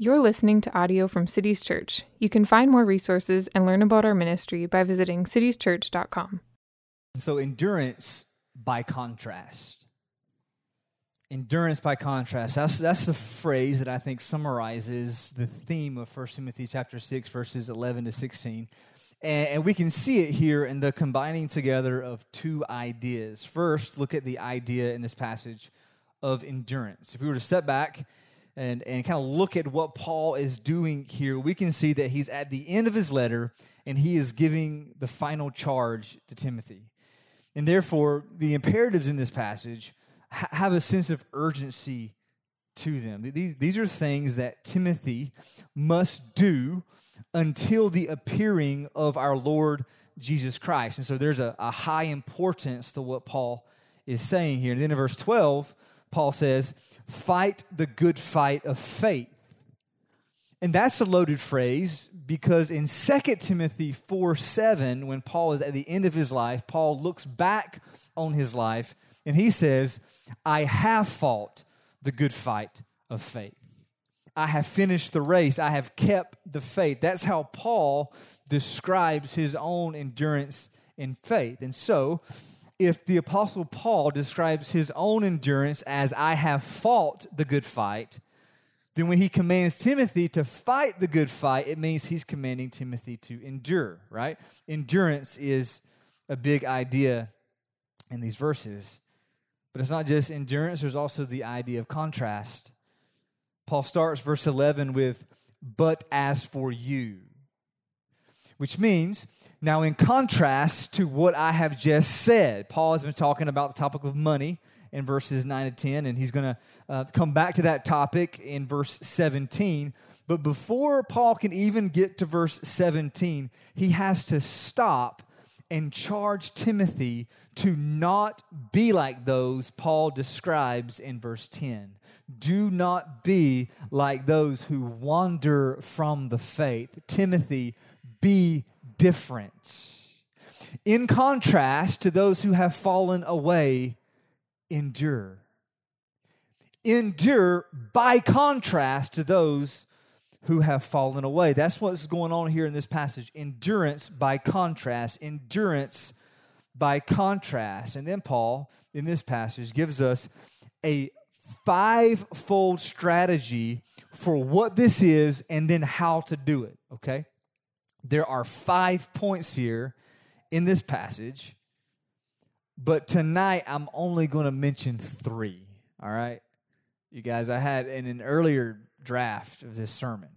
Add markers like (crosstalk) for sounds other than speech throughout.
You're listening to audio from Cities Church. You can find more resources and learn about our ministry by visiting citieschurch.com. So, endurance by contrast. Endurance by contrast. That's, that's the phrase that I think summarizes the theme of 1 Timothy chapter 6, verses 11 to 16. And, and we can see it here in the combining together of two ideas. First, look at the idea in this passage of endurance. If we were to step back and, and kind of look at what Paul is doing here, we can see that he's at the end of his letter and he is giving the final charge to Timothy. And therefore, the imperatives in this passage ha- have a sense of urgency to them. These, these are things that Timothy must do until the appearing of our Lord Jesus Christ. And so there's a, a high importance to what Paul is saying here. And then in verse 12, Paul says, Fight the good fight of faith. And that's a loaded phrase because in 2 Timothy 4 7, when Paul is at the end of his life, Paul looks back on his life and he says, I have fought the good fight of faith. I have finished the race. I have kept the faith. That's how Paul describes his own endurance in faith. And so, if the Apostle Paul describes his own endurance as, I have fought the good fight, then when he commands Timothy to fight the good fight, it means he's commanding Timothy to endure, right? Endurance is a big idea in these verses. But it's not just endurance, there's also the idea of contrast. Paul starts verse 11 with, but as for you, which means, now in contrast to what I have just said, Paul has been talking about the topic of money in verses 9 to 10, and he's going to uh, come back to that topic in verse 17. But before Paul can even get to verse 17, he has to stop and charge Timothy to not be like those Paul describes in verse 10. Do not be like those who wander from the faith. Timothy, be different. In contrast to those who have fallen away, endure. Endure by contrast to those who have fallen away. That's what's going on here in this passage. Endurance by contrast. Endurance by contrast. And then Paul, in this passage, gives us a five-fold strategy for what this is and then how to do it, okay? There are five points here in this passage, but tonight I'm only going to mention three, all right? You guys, I had in an earlier draft of this sermon,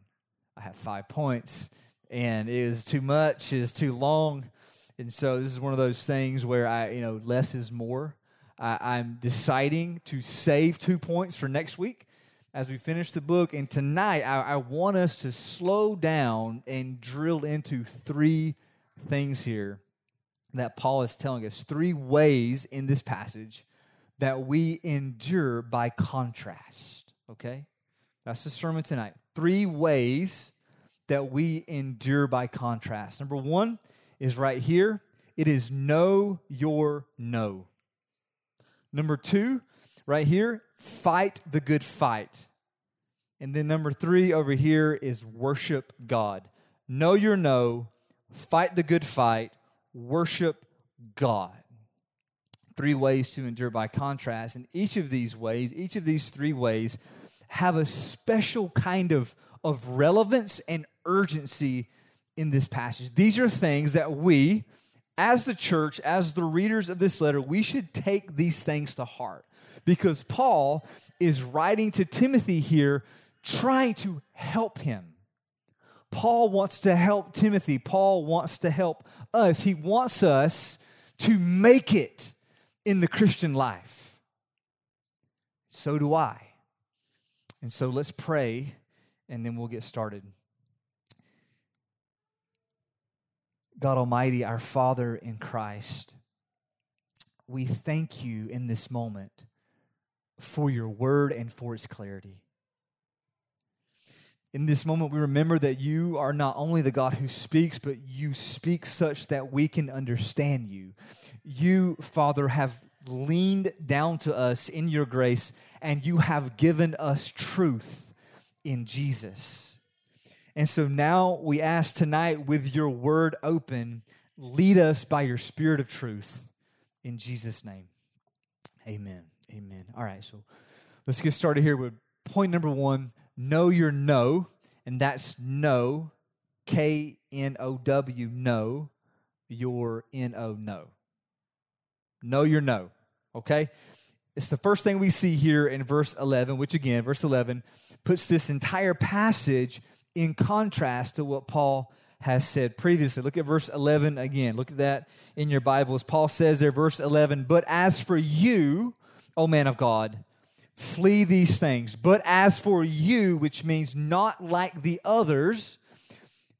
I had five points, and it was too much, it was too long. And so this is one of those things where I, you know, less is more. I, I'm deciding to save two points for next week as we finish the book. And tonight, I, I want us to slow down and drill into three things here that Paul is telling us. Three ways in this passage that we endure by contrast. Okay? That's the sermon tonight. Three ways that we endure by contrast. Number one is right here it is know your no. Number two, right here, fight the good fight. And then number three over here is worship God. Know your no, fight the good fight, worship God. Three ways to endure by contrast. And each of these ways, each of these three ways, have a special kind of, of relevance and urgency in this passage. These are things that we, as the church, as the readers of this letter, we should take these things to heart because Paul is writing to Timothy here, trying to help him. Paul wants to help Timothy. Paul wants to help us. He wants us to make it in the Christian life. So do I. And so let's pray and then we'll get started. God Almighty, our Father in Christ, we thank you in this moment for your word and for its clarity. In this moment, we remember that you are not only the God who speaks, but you speak such that we can understand you. You, Father, have leaned down to us in your grace, and you have given us truth in Jesus. And so now we ask tonight, with your word open, lead us by your spirit of truth in Jesus' name. Amen. Amen. All right, so let's get started here with point number one know your no, and that's no, K N O W, no, your N O, no. Know your no, okay? It's the first thing we see here in verse 11, which again, verse 11 puts this entire passage in contrast to what Paul has said previously. Look at verse 11 again. Look at that in your Bibles. Paul says there, verse 11, But as for you, O man of God, flee these things. But as for you, which means not like the others,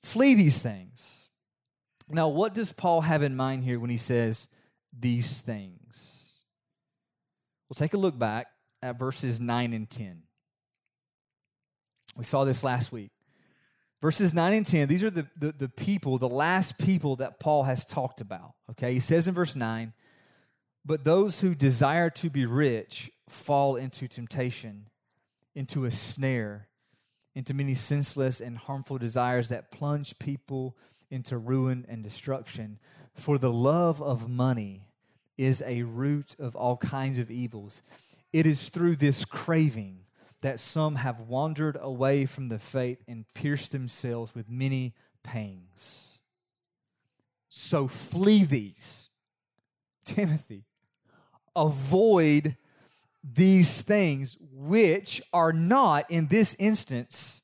flee these things. Now, what does Paul have in mind here when he says these things? We'll take a look back at verses 9 and 10. We saw this last week. Verses 9 and 10, these are the, the, the, people, the last people that Paul has talked about. Okay, he says in verse 9, but those who desire to be rich fall into temptation, into a snare, into many senseless and harmful desires that plunge people into ruin and destruction. For the love of money is a root of all kinds of evils. It is through this craving that some have wandered away from the faith and pierced themselves with many pangs. So flee these. (laughs) Timothy, avoid these things which are not, in this instance,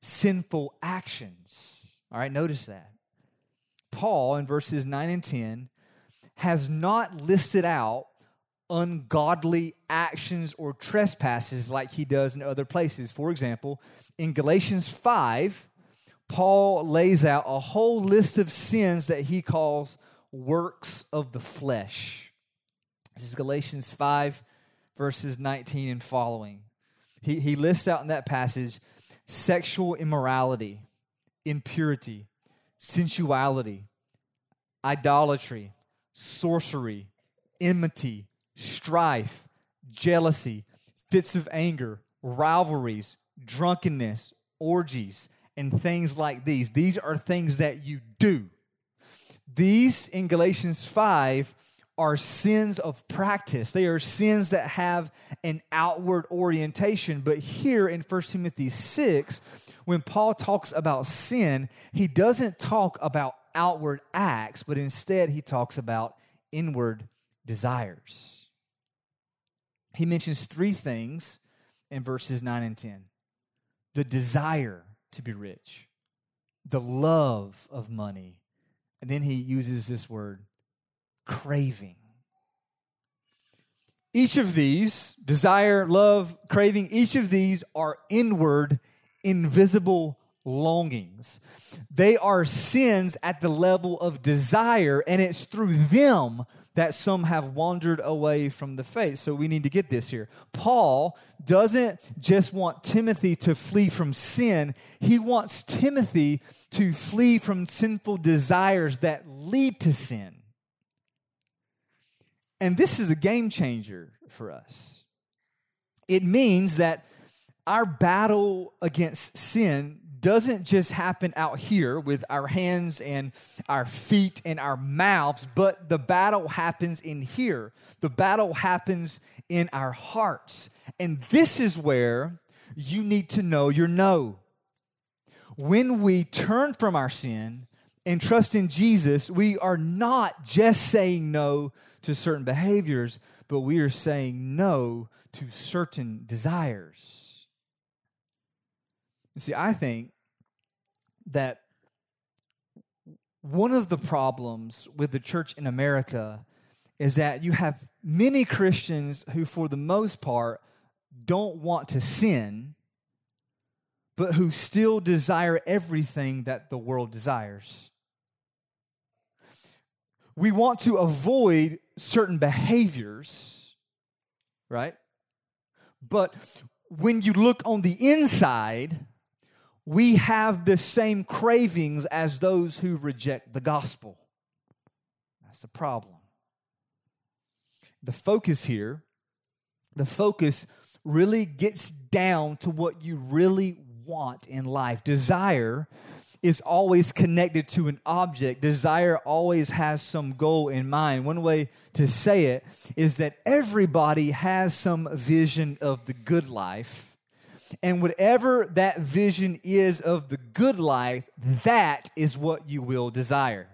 sinful actions. All right, notice that. Paul, in verses 9 and 10, has not listed out ungodly actions or trespasses like he does in other places. For example, in Galatians 5, Paul lays out a whole list of sins that he calls works of the flesh. This is Galatians 5, verses 19 and following. He, he lists out in that passage sexual immorality, impurity, sensuality, idolatry, sorcery, enmity strife, jealousy, fits of anger, rivalries, drunkenness, orgies, and things like these. These are things that you do. These in Galatians 5 are sins of practice. They are sins that have an outward orientation. But here in 1 Timothy 6, when Paul talks about sin, he doesn't talk about outward acts, but instead he talks about inward desires he mentions three things in verses 9 and 10 the desire to be rich, the love of money, and then he uses this word craving. Each of these, desire, love, craving, each of these are inward, invisible longings. They are sins at the level of desire, and it's through them that some have wandered away from the faith. So we need to get this here. Paul doesn't just want Timothy to flee from sin, he wants Timothy to flee from sinful desires that lead to sin. And this is a game changer for us. It means that our battle against sin doesn't just happen out here with our hands and our feet and our mouths, but the battle happens in here. The battle happens in our hearts. And this is where you need to know your no. When we turn from our sin and trust in Jesus, we are not just saying no to certain behaviors, but we are saying no to certain desires. You see, I think that one of the problems with the church in America is that you have many Christians who, for the most part, don't want to sin, but who still desire everything that the world desires. We want to avoid certain behaviors, right? But when you look on the inside, we have the same cravings as those who reject the gospel. That's the problem. The focus here, the focus really gets down to what you really want in life. Desire is always connected to an object. Desire always has some goal in mind. One way to say it is that everybody has some vision of the good life. And whatever that vision is of the good life, that is what you will desire.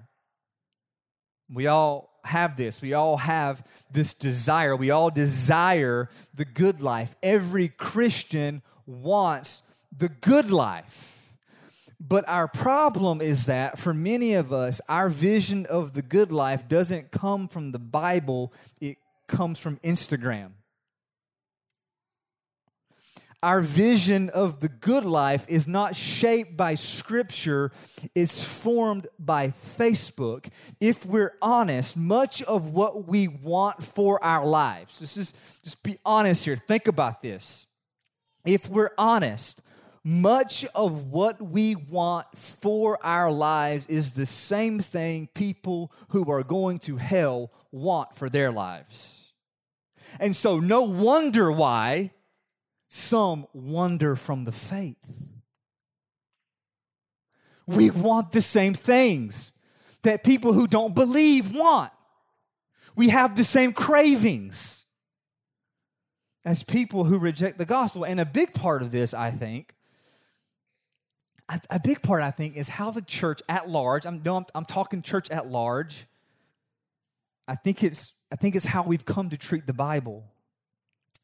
We all have this. We all have this desire. We all desire the good life. Every Christian wants the good life. But our problem is that for many of us, our vision of the good life doesn't come from the Bible, it comes from Instagram. Our vision of the good life is not shaped by Scripture, it's formed by Facebook. If we're honest, much of what we want for our lives, this is just be honest here, think about this. If we're honest, much of what we want for our lives is the same thing people who are going to hell want for their lives. And so, no wonder why some wander from the faith. We want the same things that people who don't believe want. We have the same cravings as people who reject the gospel. And a big part of this, I think, a, a big part, I think, is how the church at large, I'm, no, I'm, I'm talking church at large, I think it's I think it's how we've come to treat the Bible.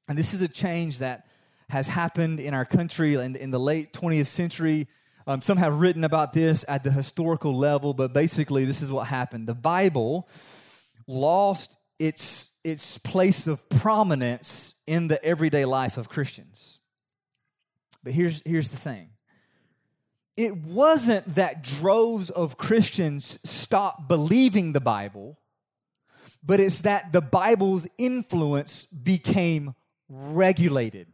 And this is a change that has happened in our country in, in the late 20th century. Um, some have written about this at the historical level, but basically, this is what happened. The Bible lost its, its place of prominence in the everyday life of Christians. But here's, here's the thing it wasn't that droves of Christians stopped believing the Bible, but it's that the Bible's influence became regulated.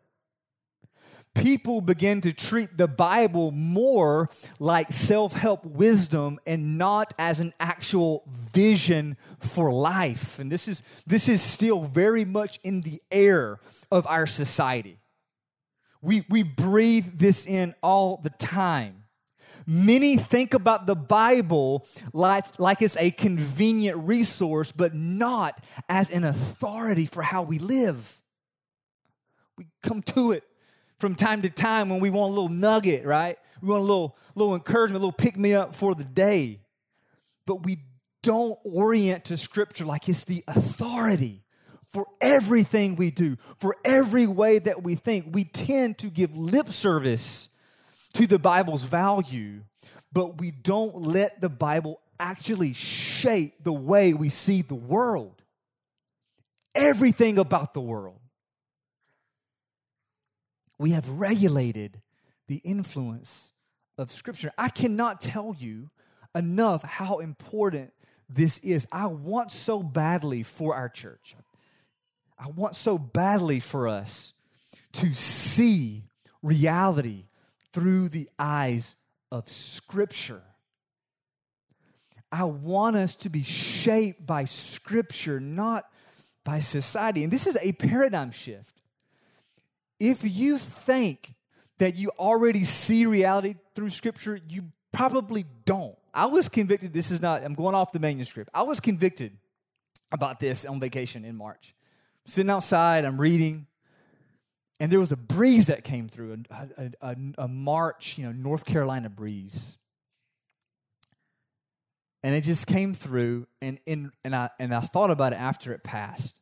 People began to treat the Bible more like self help wisdom and not as an actual vision for life. And this is, this is still very much in the air of our society. We, we breathe this in all the time. Many think about the Bible like, like it's a convenient resource, but not as an authority for how we live. We come to it from time to time when we want a little nugget, right? We want a little, little encouragement, a little pick me up for the day. But we don't orient to Scripture like it's the authority for everything we do, for every way that we think. We tend to give lip service to the Bible's value, but we don't let the Bible actually shape the way we see the world. Everything about the world. We have regulated the influence of Scripture. I cannot tell you enough how important this is. I want so badly for our church. I want so badly for us to see reality through the eyes of Scripture. I want us to be shaped by Scripture, not by society. And this is a paradigm shift. If you think that you already see reality through Scripture, you probably don't. I was convicted, this is not, I'm going off the manuscript. I was convicted about this on vacation in March. Sitting outside, I'm reading, and there was a breeze that came through, a, a, a, March, you know, North Carolina breeze. And it just came through, and, and, and, I, and I thought about it after it passed.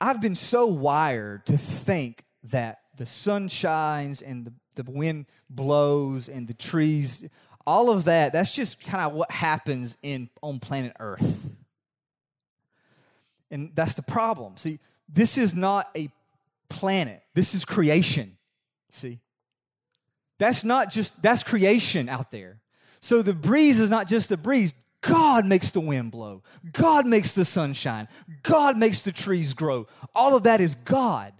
I've been so wired to think that the sun shines and the, the wind blows and the trees, all of that, that's just kind of what happens in, on planet Earth. And that's the problem. See, this is not a planet. This is creation. See? That's not just, that's creation out there. So the breeze is not just a breeze. God makes the wind blow. God makes the sun shine. God makes the trees grow. All of that is God.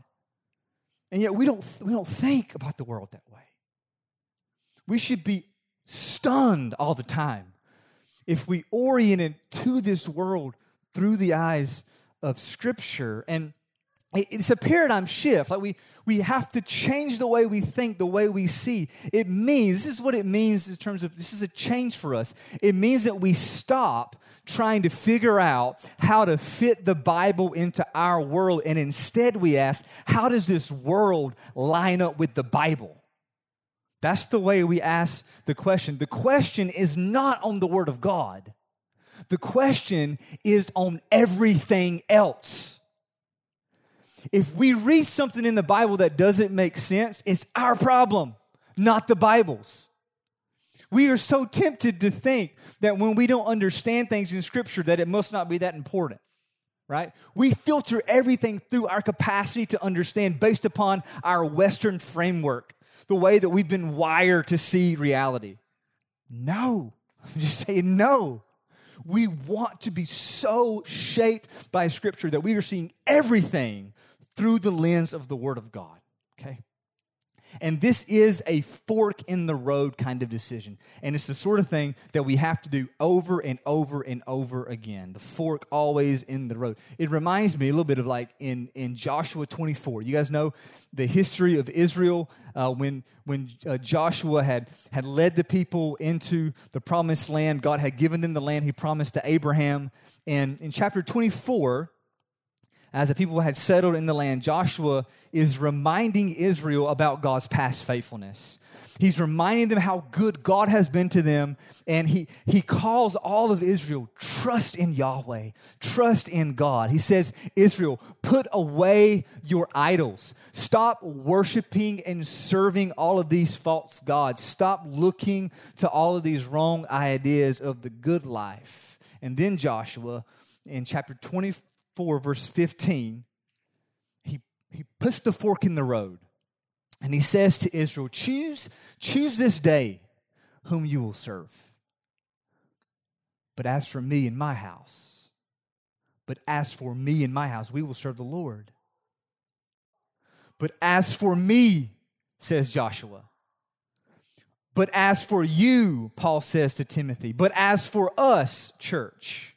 And yet we don't, we don't think about the world that way. We should be stunned all the time if we oriented to this world through the eyes of Scripture. And it's a paradigm shift. Like we, we have to change the way we think, the way we see. It means, this is what it means in terms of this is a change for us. It means that we stop trying to figure out how to fit the Bible into our world. And instead we ask, how does this world line up with the Bible? That's the way we ask the question. The question is not on the Word of God, the question is on everything else. If we read something in the Bible that doesn't make sense, it's our problem, not the Bible's. We are so tempted to think that when we don't understand things in Scripture, that it must not be that important, right? We filter everything through our capacity to understand based upon our Western framework, the way that we've been wired to see reality. No, (laughs) I'm just saying no. We want to be so shaped by Scripture that we are seeing everything through the lens of the Word of God. Okay? And this is a fork in the road kind of decision. And it's the sort of thing that we have to do over and over and over again. The fork always in the road. It reminds me a little bit of like in, in Joshua 24. You guys know the history of Israel uh, when, when uh, Joshua had, had led the people into the promised land. God had given them the land he promised to Abraham. And in chapter 24, as the people had settled in the land, Joshua is reminding Israel about God's past faithfulness. He's reminding them how good God has been to them, and he, he calls all of Israel, trust in Yahweh, trust in God. He says, Israel, put away your idols. Stop worshiping and serving all of these false gods. Stop looking to all of these wrong ideas of the good life. And then Joshua, in chapter 24, 4, verse 15, he, he puts the fork in the road and he says to Israel, Choose, choose this day whom you will serve. But as for me and my house, but as for me and my house, we will serve the Lord. But as for me, says Joshua, but as for you, Paul says to Timothy, but as for us, church,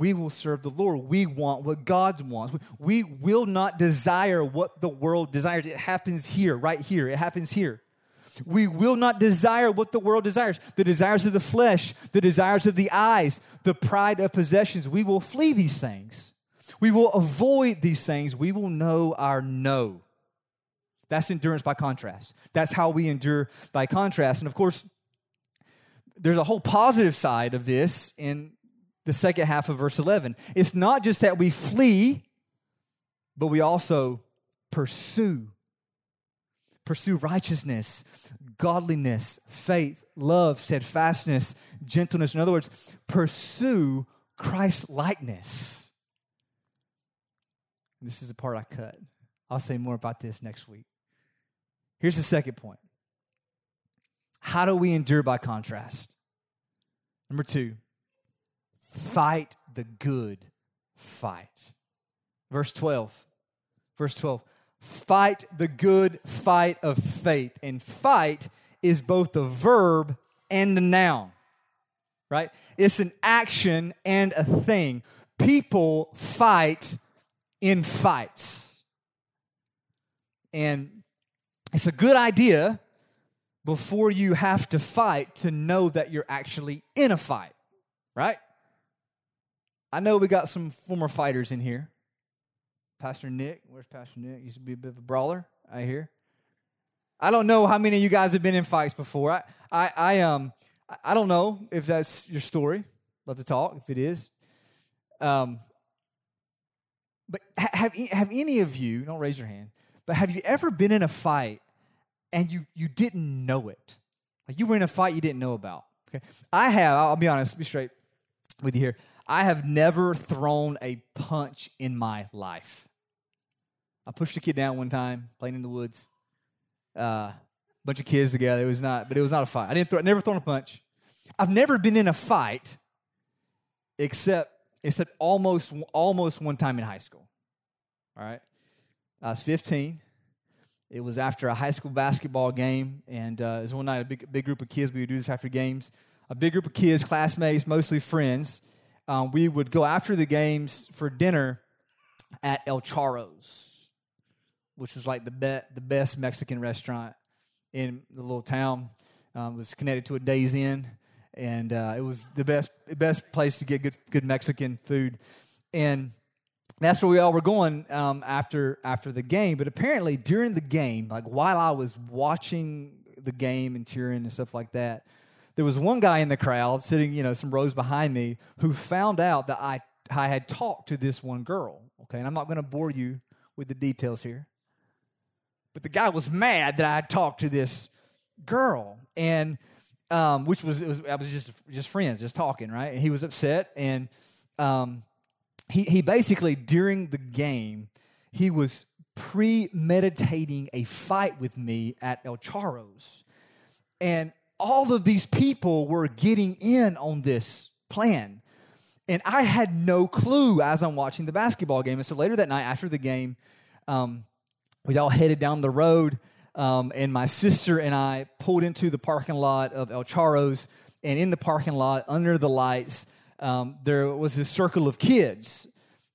we will serve the Lord. We want what God wants. We will not desire what the world desires. It happens here, right here. It happens here. We will not desire what the world desires the desires of the flesh, the desires of the eyes, the pride of possessions. We will flee these things. We will avoid these things. We will know our no. That's endurance by contrast. That's how we endure by contrast. And of course, there's a whole positive side of this in the second half of verse 11. It's not just that we flee, but we also pursue. Pursue righteousness, godliness, faith, love, steadfastness, gentleness. In other words, pursue Christ likeness. This is the part I cut. I'll say more about this next week. Here's the second point How do we endure by contrast? Number two, Fight the good fight. Verse 12. Verse 12. Fight the good fight of faith. And fight is both a verb and a noun, right? It's an action and a thing. People fight in fights. And it's a good idea before you have to fight to know that you're actually in a fight, right? I know we got some former fighters in here. Pastor Nick, where's Pastor Nick? Used to be a bit of a brawler, I hear. I don't know how many of you guys have been in fights before. I, I, I um, I don't know if that's your story. Love to talk if it is. Um, but have have any of you? Don't raise your hand. But have you ever been in a fight and you you didn't know it? Like you were in a fight you didn't know about. Okay, I have. I'll be honest. Be straight with you here. I have never thrown a punch in my life. I pushed a kid down one time playing in the woods. Uh, bunch of kids together. It was not, but it was not a fight. I didn't throw, never thrown a punch. I've never been in a fight except except almost almost one time in high school. All right, I was 15. It was after a high school basketball game, and uh, it was one night. A big big group of kids. We would do this after games. A big group of kids, classmates, mostly friends um, we would go after the games for dinner at El Charros, which was like the, be- the best Mexican restaurant in the little town. Um, was connected to a Days Inn, and uh, it was the best best place to get good good Mexican food. And that's where we all were going um, after after the game. But apparently during the game, like while I was watching the game and cheering and stuff like that, there was one guy in the crowd sitting, you know, some rows behind me, who found out that I I had talked to this one girl. Okay, and I'm not going to bore you with the details here, but the guy was mad that I had talked to this girl, and um, which was, was I was just just friends, just talking, right? And he was upset, and um, he he basically during the game he was premeditating a fight with me at El Charros, and all of these people were getting in on this plan. And I had no clue as I'm watching the basketball game. And so later that night, after the game, um, we all headed down the road um, and my sister and I pulled into the parking lot of El Charros. And in the parking lot, under the lights, um, there was this circle of kids.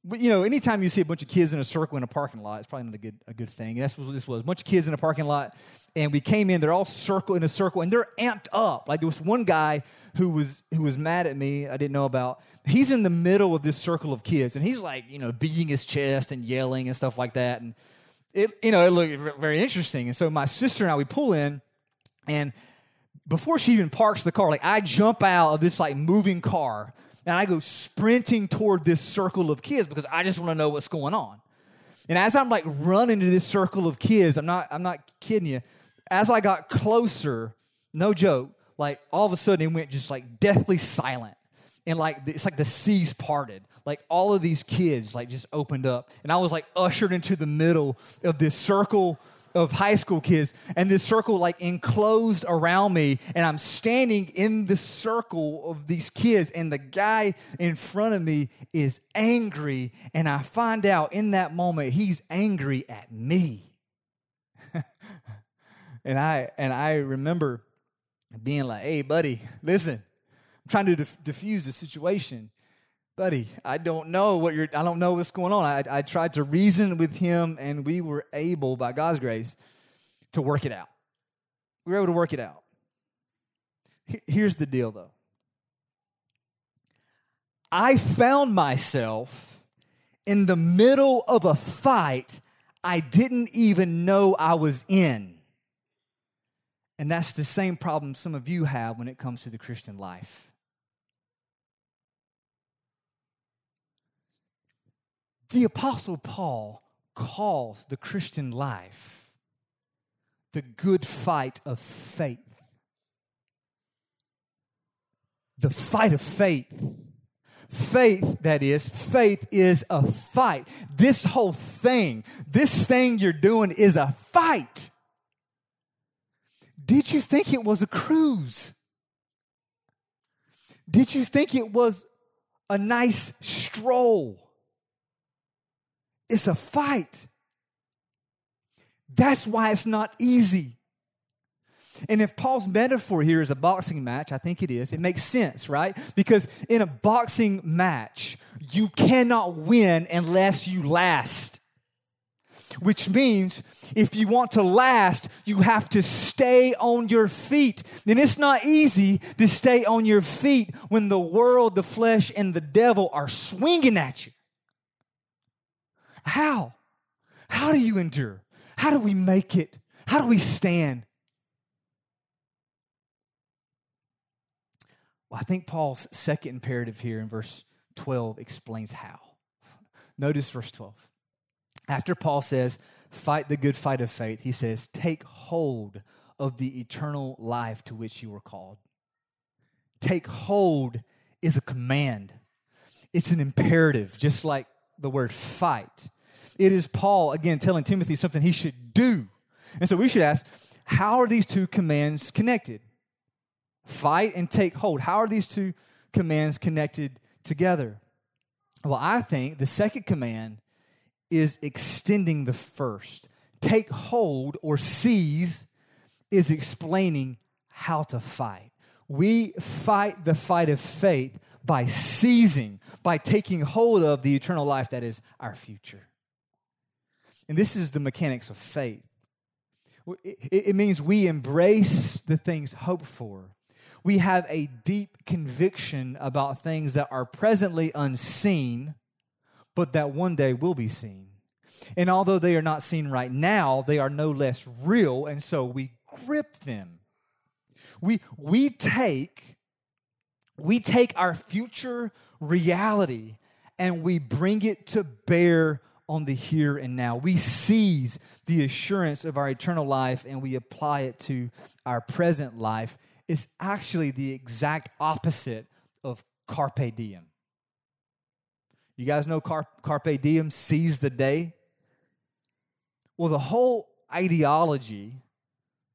But you know, anytime you see a bunch of kids in a circle in a parking lot, it's probably not a good a good thing. That's what this was. A bunch of kids in a parking lot, and we came in. They're all circle in a circle, and they're amped up. Like there was one guy who was who was mad at me. I didn't know about. He's in the middle of this circle of kids, and he's like, you know, beating his chest and yelling and stuff like that. And it, you know, it looked very interesting. And so my sister and I, we pull in, and before she even parks the car, like I jump out of this like moving car and I go sprinting toward this circle of kids because I just want to know what's going on. And as I'm like running to this circle of kids, I'm not, I'm not kidding you. As I got closer, no joke, like all of a sudden it went just like deathly silent. And like it's like the seas parted like all of these kids like just opened up and i was like ushered into the middle of this circle of high school kids and this circle like enclosed around me and i'm standing in the circle of these kids and the guy in front of me is angry and i find out in that moment he's angry at me. (laughs) And i and i remember being like hey buddy listen i'm trying to dif- diffuse the situation buddy, I don't know what you're, I don't know what's going on. I, I tried to reason with him, and we were able, by God's grace, to work it out. We were able to work it out. Here's the deal, though. I found myself in the middle of a fight I didn't even know I was in. And that's the same problem some of you have when it comes to the Christian life. The Apostle Paul calls the Christian life the good fight of faith. The fight of faith. Faith, that is, faith is a fight. This whole thing, this thing you're doing is a fight. Did you think it was a cruise? Did you think it was a nice stroll? It's a fight. That's why it's not easy. And if Paul's metaphor here is a boxing match, I think it is, it makes sense, right? Because in a boxing match, you cannot win unless you last. Which means if you want to last, you have to stay on your feet. And it's not easy to stay on your feet when the world, the flesh, and the devil are swinging at you. How? How do you endure? How do we make it? How do we stand? Well, I think Paul's second imperative here in verse 12 explains how. Notice verse 12. After Paul says, fight the good fight of faith, he says, take hold of the eternal life to which you were called. Take hold is a command, it's an imperative, just like the word fight. It is Paul, again, telling Timothy something he should do. And so we should ask, how are these two commands connected? Fight and take hold. How are these two commands connected together? Well, I think the second command is extending the first. Take hold or seize is explaining how to fight. We fight the fight of faith by seizing, by taking hold of the eternal life that is our future. And this is the mechanics of faith. It, means we embrace the things hoped for. We have a deep conviction about things that are presently unseen, but that one day will be seen. And although they are not seen right now, they are no less real, and so we grip them. We, we take we take our future reality and we bring it to bear on the here and now. We seize the assurance of our eternal life and we apply it to our present life. It's actually the exact opposite of carpe diem. You guys know carpe diem, seize the day? Well, the whole ideology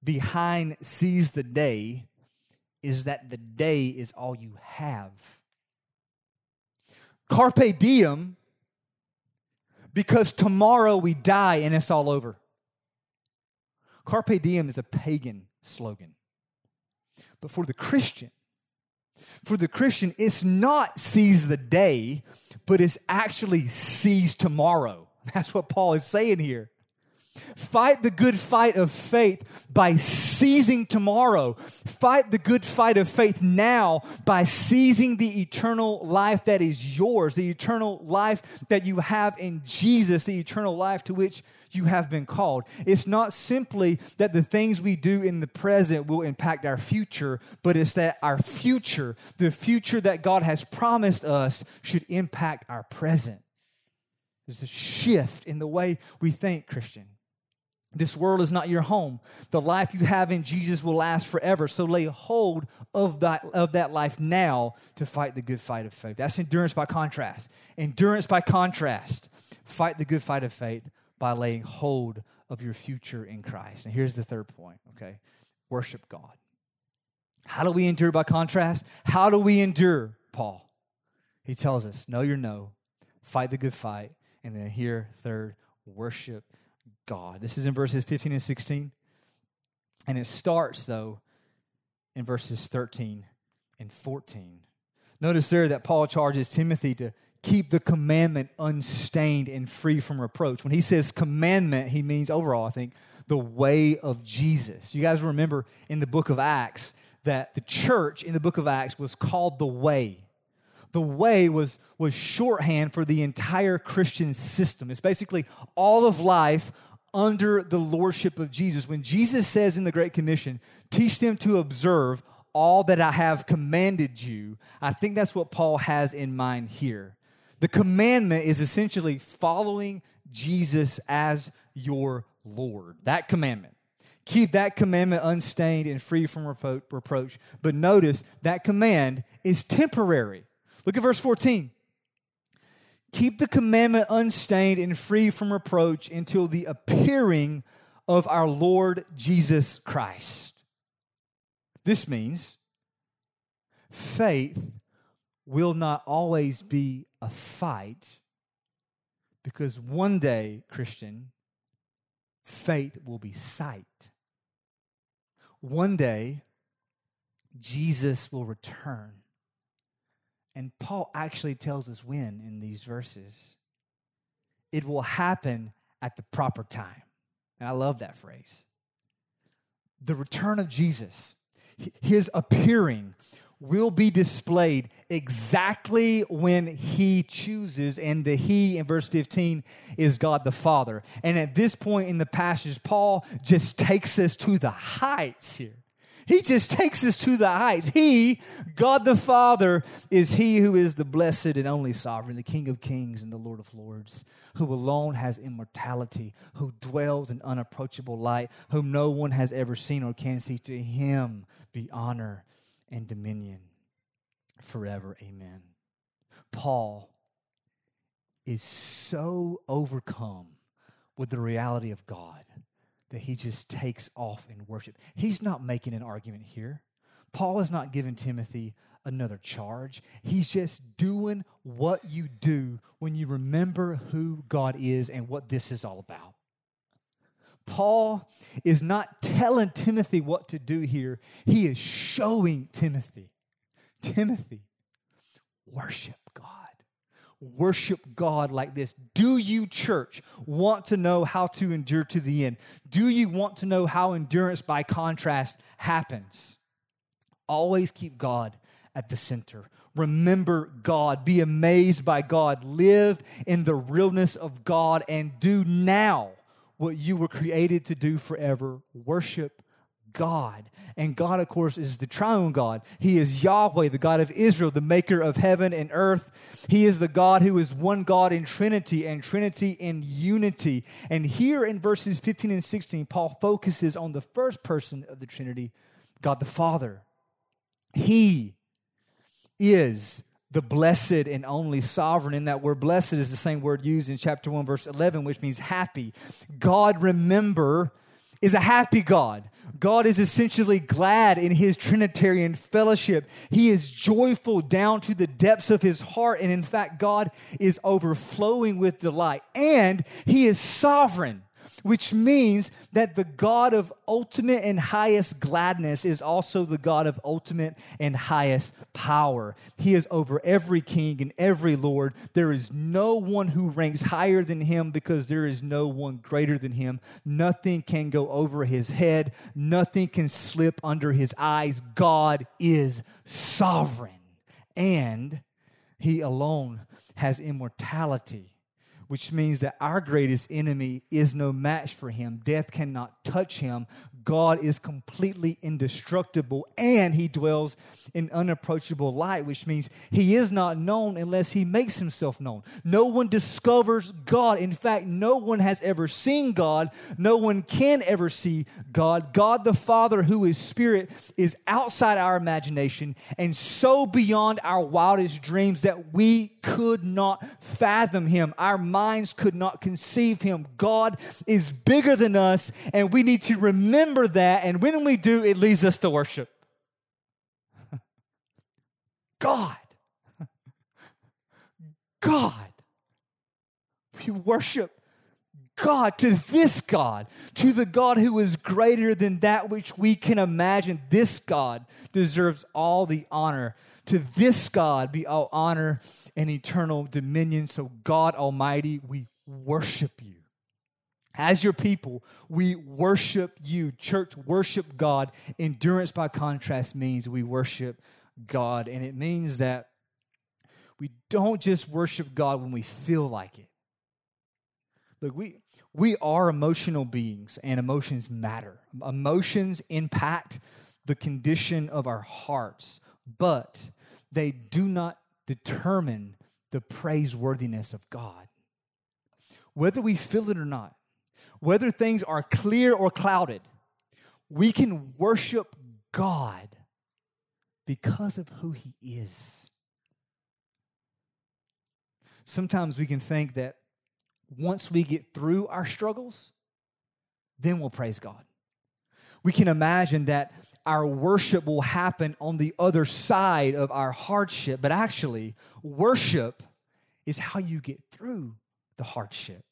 behind seize the day is that the day is all you have. Carpe diem, because tomorrow we die and it's all over. Carpe diem is a pagan slogan. But for the Christian, for the Christian, it's not seize the day, but it's actually seize tomorrow. (laughs) That's what Paul is saying here. Fight the good fight of faith by seizing tomorrow. Fight the good fight of faith now by seizing the eternal life that is yours, the eternal life that you have in Jesus, the eternal life to which you have been called. It's not simply that the things we do in the present will impact our future, but it's that our future, the future that God has promised us, should impact our present. There's a shift in the way we think, Christian. This world is not your home. The life you have in Jesus will last forever. So lay hold of that, of that life now to fight the good fight of faith. That's endurance by contrast. Endurance by contrast. Fight the good fight of faith by laying hold of your future in Christ. And here's the third point, okay? Worship God. How do we endure by contrast? How do we endure, Paul? He tells us, know your no, fight the good fight, and then here, third, worship God. This is in verses 15 and 16. And it starts, though, in verses 13 and 14. Notice there that Paul charges Timothy to keep the commandment unstained and free from reproach. When he says commandment, he means overall, I think, the way of Jesus. You guys remember in the book of Acts that the church in the book of Acts was called the way. The way was, was shorthand for the entire Christian system. It's basically all of life under the lordship of Jesus. When Jesus says in the Great Commission, teach them to observe all that I have commanded you, I think that's what Paul has in mind here. The commandment is essentially following Jesus as your Lord. That commandment. Keep that commandment unstained and free from repro- reproach. But notice that command is temporary. Look at verse 14. Keep the commandment unstained and free from reproach until the appearing of our Lord Jesus Christ. This means faith will not always be a fight because one day, Christian, faith will be sight. One day, Jesus will return. And Paul actually tells us when in these verses. It will happen at the proper time. And I love that phrase. The return of Jesus, his appearing, will be displayed exactly when he chooses. And the he in verse 15 is God the Father. And at this point in the passage, Paul just takes us to the heights here. He just (laughs) takes us to the heights. He, God the Father, is He who is the blessed and only sovereign, the King of kings and the Lord of lords, who alone has immortality, who dwells in unapproachable light, whom no one has ever seen or can see. To Him be honor and dominion forever. Amen. Paul is so overcome with the reality of God that he just takes off in worship. He's not making an argument here. Paul is not giving Timothy another charge. He's just doing what you do when you remember who God is and what this is all about. Paul is not telling Timothy what to do here, he is showing Timothy. Timothy, worship. Worship God like this. Do you, church, want to know how to endure to the end? Do you want to know how endurance, by contrast, happens? Always keep God at the center. Remember God. Be amazed by God. Live in the realness of God and do now what you were created to do forever. Worship God. And God, of course, is the triune God. He is Yahweh, the God of Israel, the maker of heaven and earth. He is the God who is one God in Trinity and Trinity in unity. And here in verses 15 and 16, Paul focuses on the first person of the Trinity, God the Father. He is the blessed and only sovereign. In that word blessed is the same word used in chapter 1, verse 11, which means happy. God, remember, is a happy God. God is essentially glad in his Trinitarian fellowship. He is joyful down to the depths of his heart. And in fact, God is overflowing with delight. And he is sovereign which means that the God of ultimate and highest gladness is also the God of ultimate and highest power. He is over every king and every lord. There is no one who ranks higher than him because there is no one greater than him. Nothing can go over his head, nothing can slip under his eyes. God is sovereign, and he alone has immortality which means that our greatest enemy is no match for him. Death cannot touch him. God is completely indestructible and he dwells in unapproachable light, which means he is not known unless he makes himself known. No one discovers God. In fact, no one has ever seen God. No one can ever see God. God the Father, who is spirit, is outside our imagination and so beyond our wildest dreams that we could not fathom him. Our minds could not conceive him. God is bigger than us, and we need to remember remember that, and when we do, it leads us to worship. (laughs) God. (laughs) God. We worship God, to this God, to the God who is greater than that which we can imagine. This God deserves all the honor. To this God be all honor and eternal dominion. So, God Almighty, we worship you. As your people, we worship you. Church, worship God. Endurance, by contrast, means we worship God. And it means that we don't just worship God when we feel like it. Look, we, we are emotional beings, and emotions matter. Emotions impact the condition of our hearts, but they do not determine the praiseworthiness of God. Whether we feel it or not, whether things are clear or clouded, we can worship God because of who He is. Sometimes we can think that once we get through our struggles, then we'll praise God. We can imagine that our worship will happen on the other side of our hardship, but actually, worship is how you get through the hardship.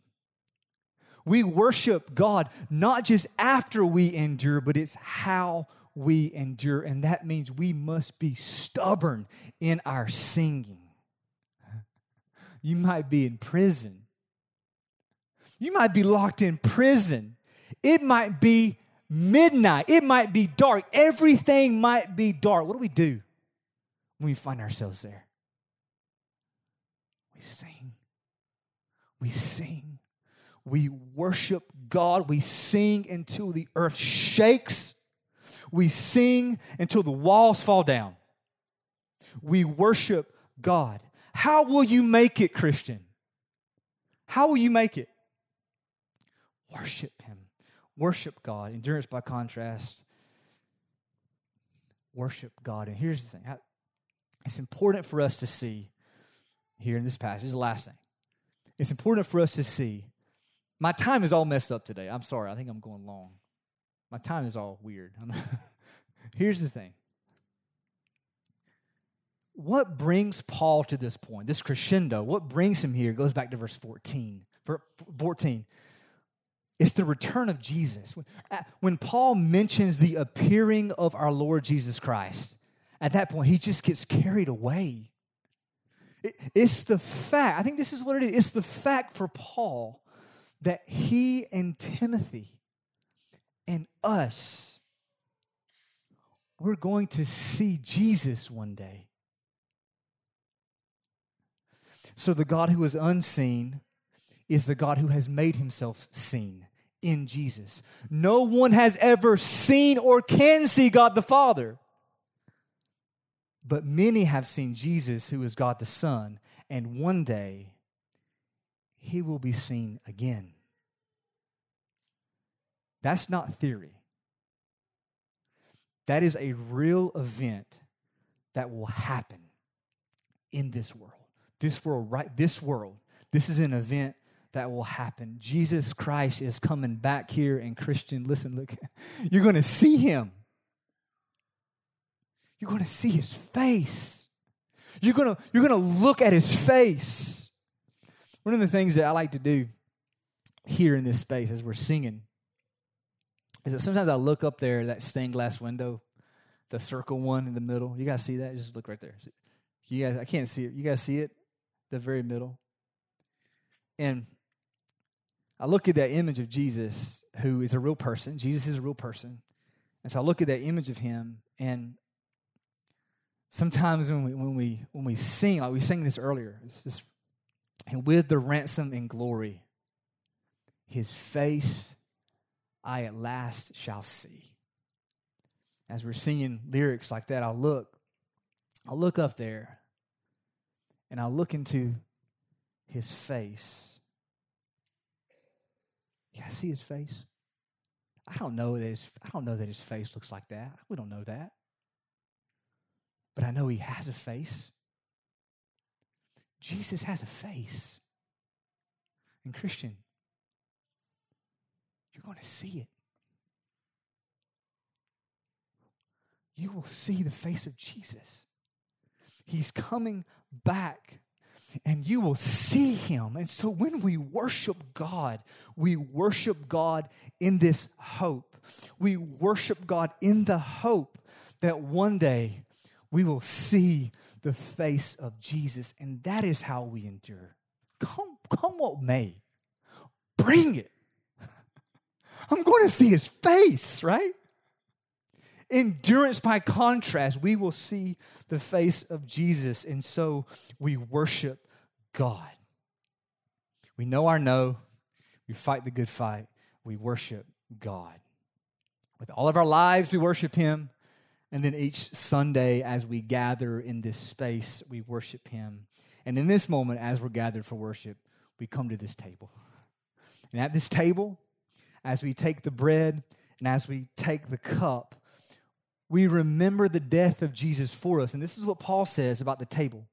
We worship God not just after we endure, but it's how we endure. And that means we must be stubborn in our singing. You might be in prison. You might be locked in prison. It might be midnight. It might be dark. Everything might be dark. What do we do when we find ourselves there? We sing. We sing. We worship God. We sing until the earth shakes. We sing until the walls fall down. We worship God. How will you make it, Christian? How will you make it? Worship Him. Worship God. Endurance, by contrast, worship God. And here's the thing it's important for us to see here in this passage, this is the last thing. It's important for us to see my time is all messed up today. I'm sorry. I think I'm going long. My time is all weird. (laughs) Here's the thing. What brings Paul to this point, this crescendo, what brings him here goes back to verse 14. 14. It's the return of Jesus. When Paul mentions the appearing of our Lord Jesus Christ, at that point, he just gets carried away. It's the fact, I think this is what it is. It's the fact for Paul that he and Timothy and us, we're going to see Jesus one day. So the God who is unseen is the God who has made himself seen in Jesus. No one has ever seen or can see God the Father. But many have seen Jesus, who is God the Son, and one day he will be seen again. That's not theory. That is a real event that will happen in this world. This world, right? This world. This is an event that will happen. Jesus Christ is coming back here, and Christian, listen, look, (laughs) you're going to see him. You're going to see his face. You're going to, you're going to look at his face. One of the things that I like to do here in this space as we're singing is that sometimes I look up there, that stained glass window, the circle one in the middle. You guys see that? Just look right there. You guys, I can't see it. You guys see it? The very middle. And I look at that image of Jesus, who is a real person. Jesus is a real person. And so I look at that image of him, and sometimes when we when we when we sing, like we sang this earlier, it's just and with the ransom and glory, his face I at last shall see. As we're singing lyrics like that, I'll look, I'll look up there, and I'll look into his face. Yeah, I see his face. I don't know that his, I don't know that his face looks like that. We don't know that. But I know he has a face. Jesus has a face. And Christian, you're going to see it. You will see the face of Jesus. He's coming back and you will see him. And so when we worship God, we worship God in this hope. We worship God in the hope that one day we will see the face of Jesus. And that is how we endure. Come, come what may. Bring it. (laughs) I'm going to see his face, right? Endurance, by contrast, we will see the face of Jesus, and so we worship God. We know our no, we fight the good fight, we worship God. With all of our lives, we worship Him, and then each Sunday, as we gather in this space, we worship Him. And in this moment, as we're gathered for worship, we come to this table. And at this table, as we take the bread and as we take the cup, we remember the death of Jesus for us. And this is what Paul says about the table.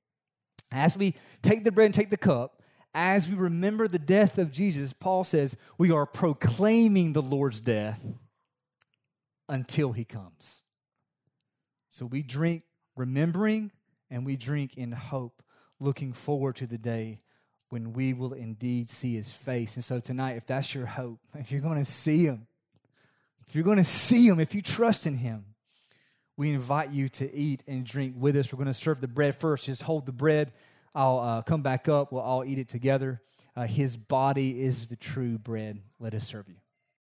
As we take the bread and take the cup, as we remember the death of Jesus, Paul says we are proclaiming the Lord's death until he comes. So we drink remembering and we drink in hope, looking forward to the day when we will indeed see his face. And so tonight, if that's your hope, (laughs) if you're going to see him, if you're going to see him, if you trust in him, we invite you to eat and drink with us. We're going to serve the bread first. Just hold the bread. I'll uh, come back up. We'll all eat it together. Uh, his body is the true bread. Let us serve you.